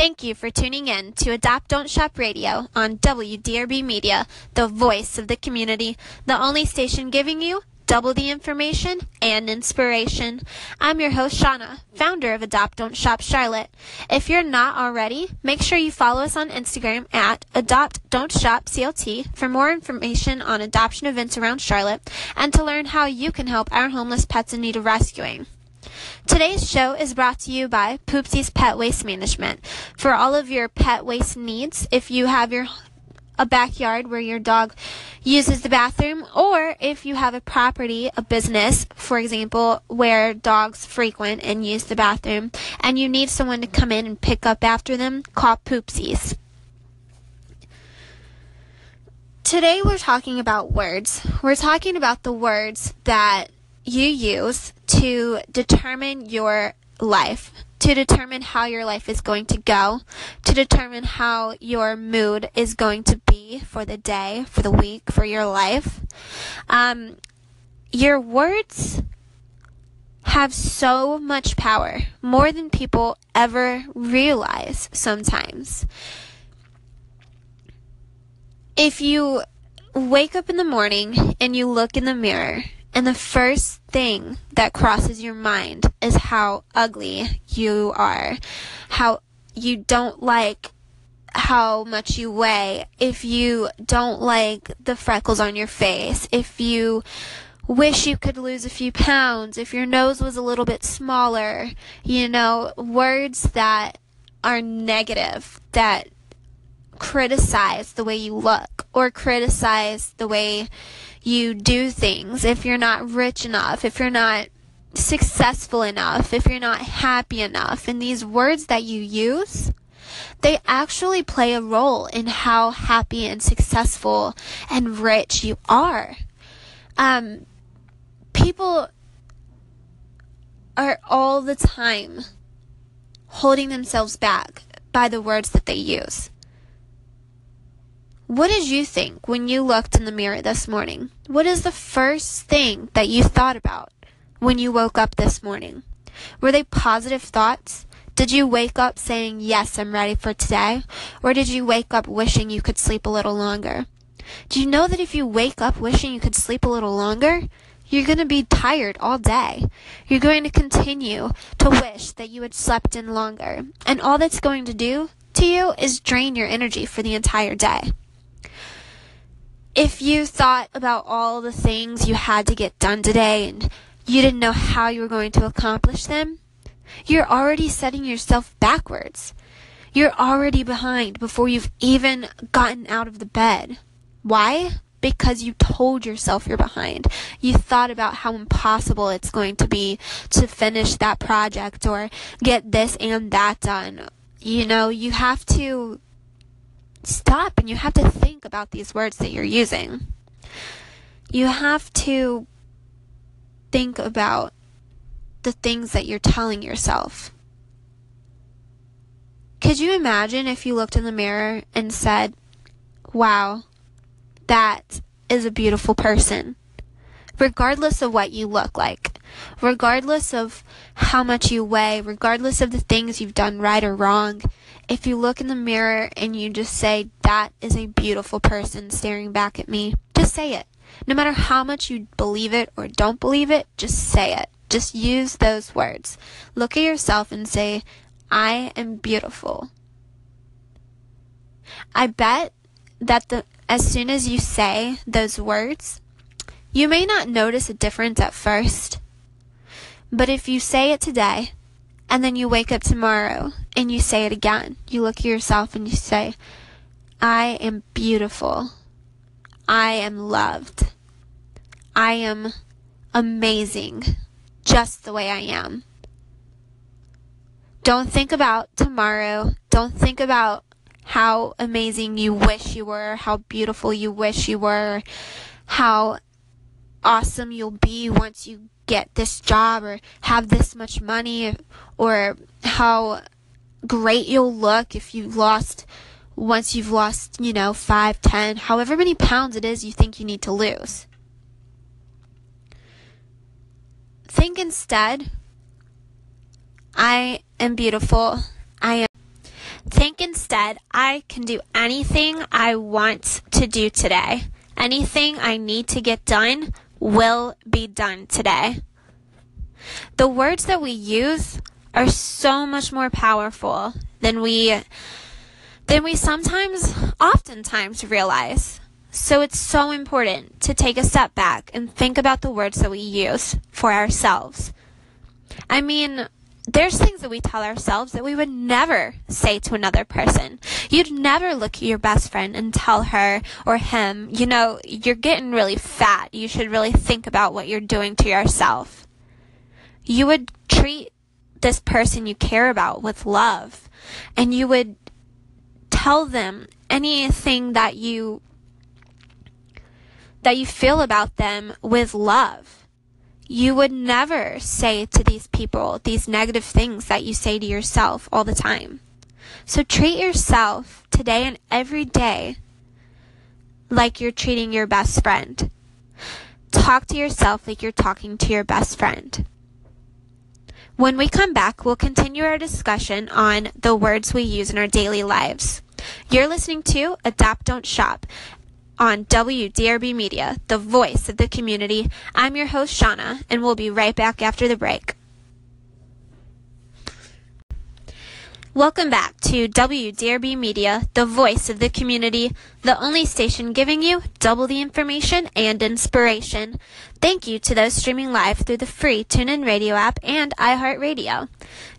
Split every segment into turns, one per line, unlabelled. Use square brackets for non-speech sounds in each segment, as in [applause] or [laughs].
Thank you for tuning in to Adopt Don't Shop Radio on WDRB Media, the voice of the community, the only station giving you double the information and inspiration. I'm your host, Shauna, founder of Adopt Don't Shop Charlotte. If you're not already, make sure you follow us on Instagram at Adopt Don't Shop CLT for more information on adoption events around Charlotte and to learn how you can help our homeless pets in need of rescuing. Today's show is brought to you by Poopsie's Pet Waste Management. For all of your pet waste needs, if you have your a backyard where your dog uses the bathroom, or if you have a property, a business, for example, where dogs frequent and use the bathroom, and you need someone to come in and pick up after them, call Poopsies. Today we're talking about words. We're talking about the words that you use to determine your life, to determine how your life is going to go, to determine how your mood is going to be for the day, for the week, for your life. Um, your words have so much power, more than people ever realize sometimes. If you wake up in the morning and you look in the mirror and the first thing that crosses your mind is how ugly you are, how you don't like how much you weigh, if you don't like the freckles on your face, if you wish you could lose a few pounds, if your nose was a little bit smaller, you know, words that are negative, that criticize the way you look or criticize the way you do things, if you're not rich enough, if you're not successful enough, if you're not happy enough, and these words that you use, they actually play a role in how happy and successful and rich you are. Um, people are all the time holding themselves back by the words that they use. What did you think when you looked in the mirror this morning? What is the first thing that you thought about when you woke up this morning? Were they positive thoughts? Did you wake up saying, Yes, I'm ready for today? Or did you wake up wishing you could sleep a little longer? Do you know that if you wake up wishing you could sleep a little longer, you're going to be tired all day. You're going to continue to wish that you had slept in longer. And all that's going to do to you is drain your energy for the entire day if you thought about all the things you had to get done today and you didn't know how you were going to accomplish them, you're already setting yourself backwards. You're already behind before you've even gotten out of the bed. Why? Because you told yourself you're behind. You thought about how impossible it's going to be to finish that project or get this and that done. You know, you have to stop and you have to think about these words that you're using. You have to think about the things that you're telling yourself. Could you imagine if you looked in the mirror and said, Wow, that is a beautiful person? Regardless of what you look like, regardless of how much you weigh, regardless of the things you've done right or wrong, if you look in the mirror and you just say, That is a beautiful person staring back at me, just say it. No matter how much you believe it or don't believe it, just say it. Just use those words. Look at yourself and say, I am beautiful. I bet that the as soon as you say those words, you may not notice a difference at first. But if you say it today, and then you wake up tomorrow and you say it again. You look at yourself and you say, I am beautiful. I am loved. I am amazing just the way I am. Don't think about tomorrow. Don't think about how amazing you wish you were, how beautiful you wish you were, how awesome you'll be once you get this job or have this much money or how great you'll look if you've lost once you've lost, you know, five, ten, however many pounds it is you think you need to lose. Think instead, I am beautiful. I am Think instead, I can do anything I want to do today. Anything I need to get done will be done today. The words that we use are so much more powerful than we than we sometimes oftentimes realize. So it's so important to take a step back and think about the words that we use for ourselves. I mean, there's things that we tell ourselves that we would never say to another person. You'd never look at your best friend and tell her or him, you know, you're getting really fat. You should really think about what you're doing to yourself. You would treat this person you care about with love and you would tell them anything that you that you feel about them with love. You would never say to these people these negative things that you say to yourself all the time. So treat yourself today and every day like you're treating your best friend. Talk to yourself like you're talking to your best friend. When we come back, we'll continue our discussion on the words we use in our daily lives. You're listening to Adopt Don't Shop on WDRB Media, the voice of the community. I'm your host, Shauna, and we'll be right back after the break. Welcome back to WDRB Media, the voice of the community, the only station giving you double the information and inspiration. Thank you to those streaming live through the free TuneIn Radio app and iHeartRadio.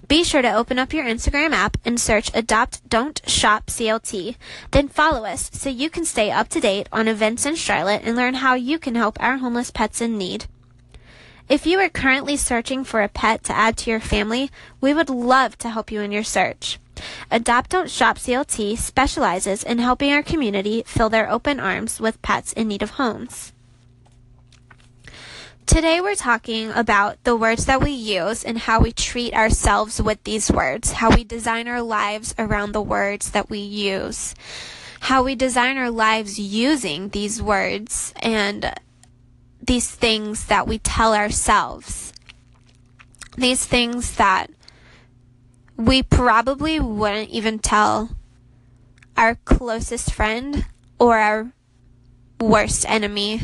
Be sure to open up your Instagram app and search Adopt Don't Shop CLT. Then follow us so you can stay up to date on events in Charlotte and learn how you can help our homeless pets in need. If you are currently searching for a pet to add to your family, we would love to help you in your search. Adopt Don't Shop CLT specializes in helping our community fill their open arms with pets in need of homes. Today we're talking about the words that we use and how we treat ourselves with these words, how we design our lives around the words that we use, how we design our lives using these words and these things that we tell ourselves. These things that we probably wouldn't even tell our closest friend or our worst enemy.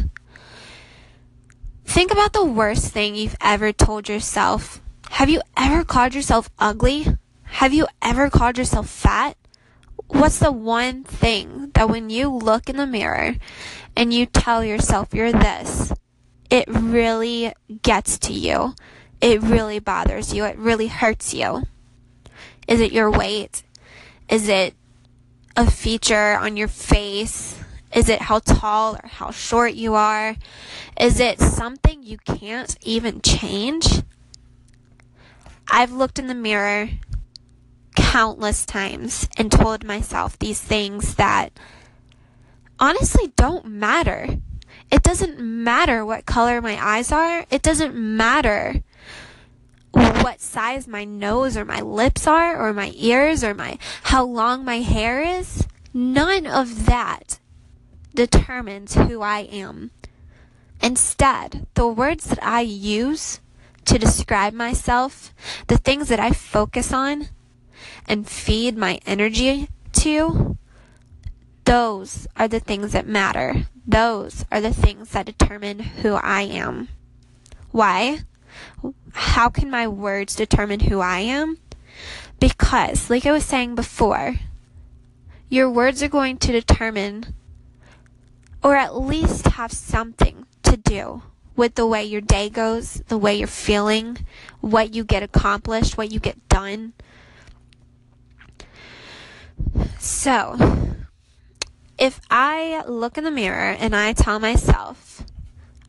Think about the worst thing you've ever told yourself. Have you ever called yourself ugly? Have you ever called yourself fat? What's the one thing that when you look in the mirror and you tell yourself you're this, it really gets to you. It really bothers you. It really hurts you. Is it your weight? Is it a feature on your face? Is it how tall or how short you are? Is it something you can't even change? I've looked in the mirror countless times and told myself these things that honestly don't matter. It doesn't matter what color my eyes are. It doesn't matter what size my nose or my lips are or my ears or my how long my hair is. None of that determines who I am. Instead, the words that I use to describe myself, the things that I focus on and feed my energy to, those are the things that matter. Those are the things that determine who I am. Why? How can my words determine who I am? Because, like I was saying before, your words are going to determine or at least have something to do with the way your day goes, the way you're feeling, what you get accomplished, what you get done. So, if I look in the mirror and I tell myself,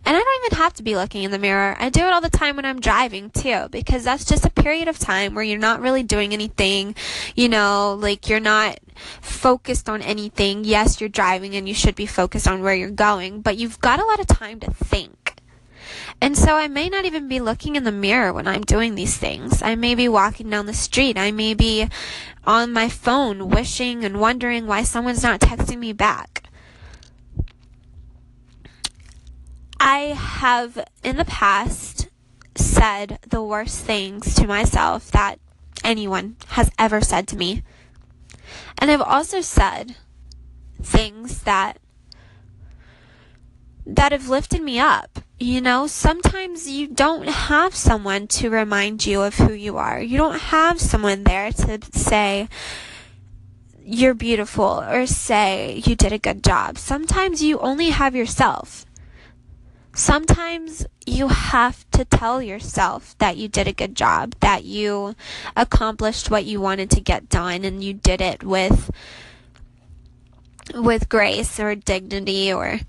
and I don't even have to be looking in the mirror. I do it all the time when I'm driving too, because that's just a period of time where you're not really doing anything, you know, like you're not focused on anything. Yes, you're driving and you should be focused on where you're going, but you've got a lot of time to think. And so I may not even be looking in the mirror when I'm doing these things. I may be walking down the street. I may be on my phone wishing and wondering why someone's not texting me back. I have in the past said the worst things to myself that anyone has ever said to me. And I've also said things that that have lifted me up. You know, sometimes you don't have someone to remind you of who you are. You don't have someone there to say, you're beautiful or say you did a good job. Sometimes you only have yourself. Sometimes you have to tell yourself that you did a good job, that you accomplished what you wanted to get done and you did it with with grace or dignity or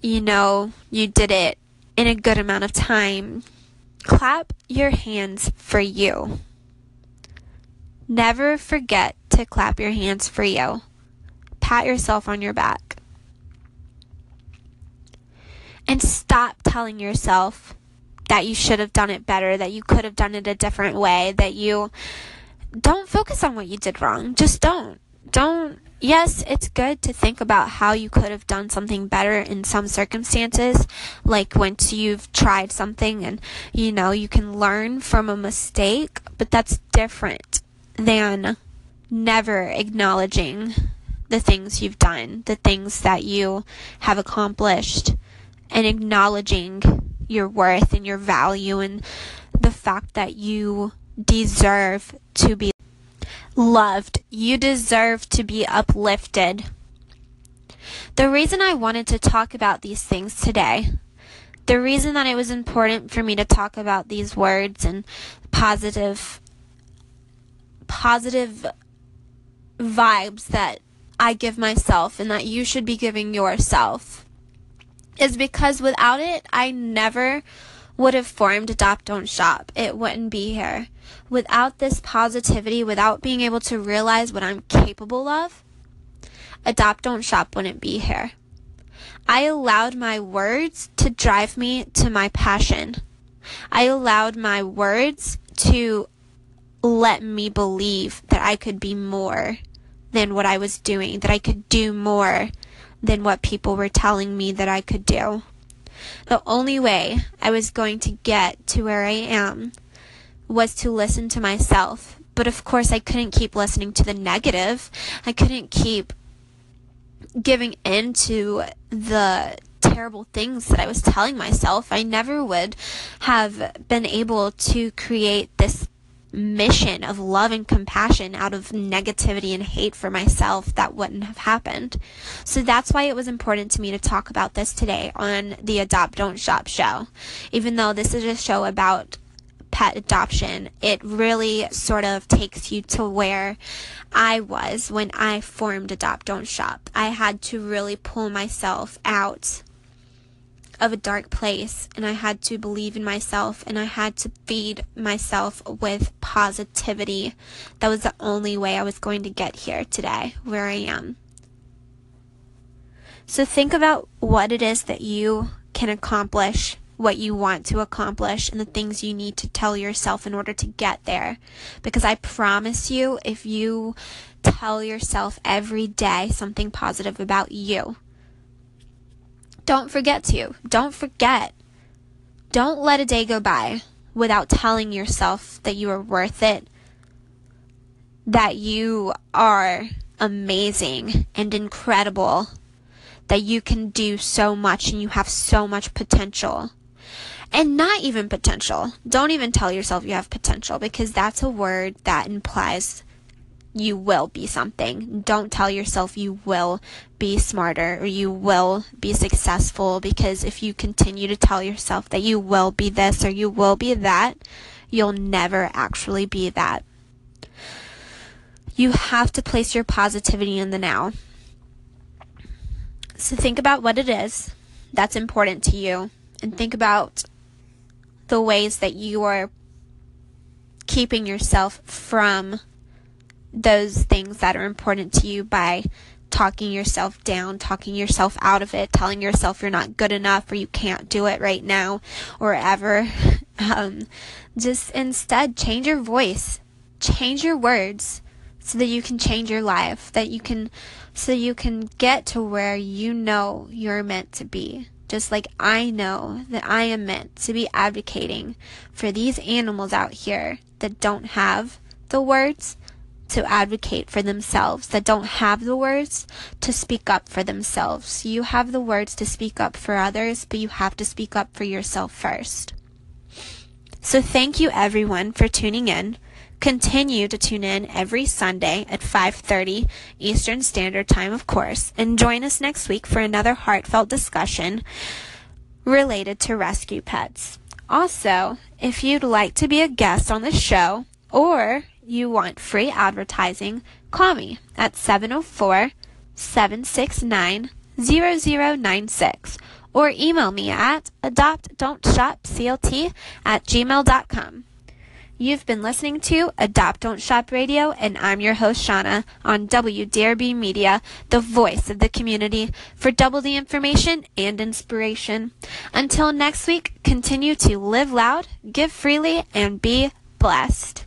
you know, you did it in a good amount of time. Clap your hands for you. Never forget to clap your hands for you. Pat yourself on your back. And stop telling yourself that you should have done it better, that you could have done it a different way, that you don't focus on what you did wrong. Just don't. Don't. Yes, it's good to think about how you could have done something better in some circumstances, like once you've tried something and you know you can learn from a mistake, but that's different than never acknowledging the things you've done, the things that you have accomplished, and acknowledging your worth and your value and the fact that you deserve to be loved. You deserve to be uplifted. The reason I wanted to talk about these things today, the reason that it was important for me to talk about these words and positive positive vibes that I give myself and that you should be giving yourself is because without it, I never would have formed Adopt Don't Shop. It wouldn't be here. Without this positivity, without being able to realize what I'm capable of, Adopt Don't Shop wouldn't be here. I allowed my words to drive me to my passion. I allowed my words to let me believe that I could be more than what I was doing, that I could do more than what people were telling me that I could do. The only way I was going to get to where I am was to listen to myself. But of course, I couldn't keep listening to the negative. I couldn't keep giving in to the terrible things that I was telling myself. I never would have been able to create this mission of love and compassion out of negativity and hate for myself, that wouldn't have happened. So that's why it was important to me to talk about this today on the Adopt Don't Shop show. Even though this is a show about pet adoption, it really sort of takes you to where I was when I formed Adopt Don't Shop. I had to really pull myself out of a dark place and I had to believe in myself and I had to feed myself with positivity. That was the only way I was going to get here today, where I am. So think about what it is that you can accomplish, what you want to accomplish, and the things you need to tell yourself in order to get there. Because I promise you, if you tell yourself every day something positive about you, don't forget to. Don't forget. Don't let a day go by without telling yourself that you are worth it, that you are amazing and incredible, that you can do so much and you have so much potential. And not even potential. Don't even tell yourself you have potential because that's a word that implies you will be something. Don't tell yourself you will be smarter or you will be successful because if you continue to tell yourself that you will be this or you will be that, you'll never actually be that. You have to place your positivity in the now. So think about what it is that's important to you and think about the ways that you are keeping yourself from those things that are important to you by talking yourself down, talking yourself out of it, telling yourself you're not good enough or you can't do it right now or ever. [laughs] Um, just instead change your voice, change your words so that you can change your life, that you can, so you can get to where you know you're meant to be. Just like I know that I am meant to be advocating for these animals out here that don't have the words to advocate for themselves, that don't have the words to speak up for themselves. You have the words to speak up for others, but you have to speak up for yourself first. So thank you everyone for tuning in. Continue to tune in every Sunday at 5:30 Eastern Standard Time, of course, and join us next week for another heartfelt discussion related to rescue pets. Also, if you'd like to be a guest on the show or you want free advertising, call me at 704 769 0096 or email me at adoptdon'tshopclt at gmail.com. You've been listening to Adopt Don't Shop Radio, and I'm your host, Shauna, on WDRB Media, the voice of the community, for double the information and inspiration. Until next week, continue to live loud, give freely, and be blessed.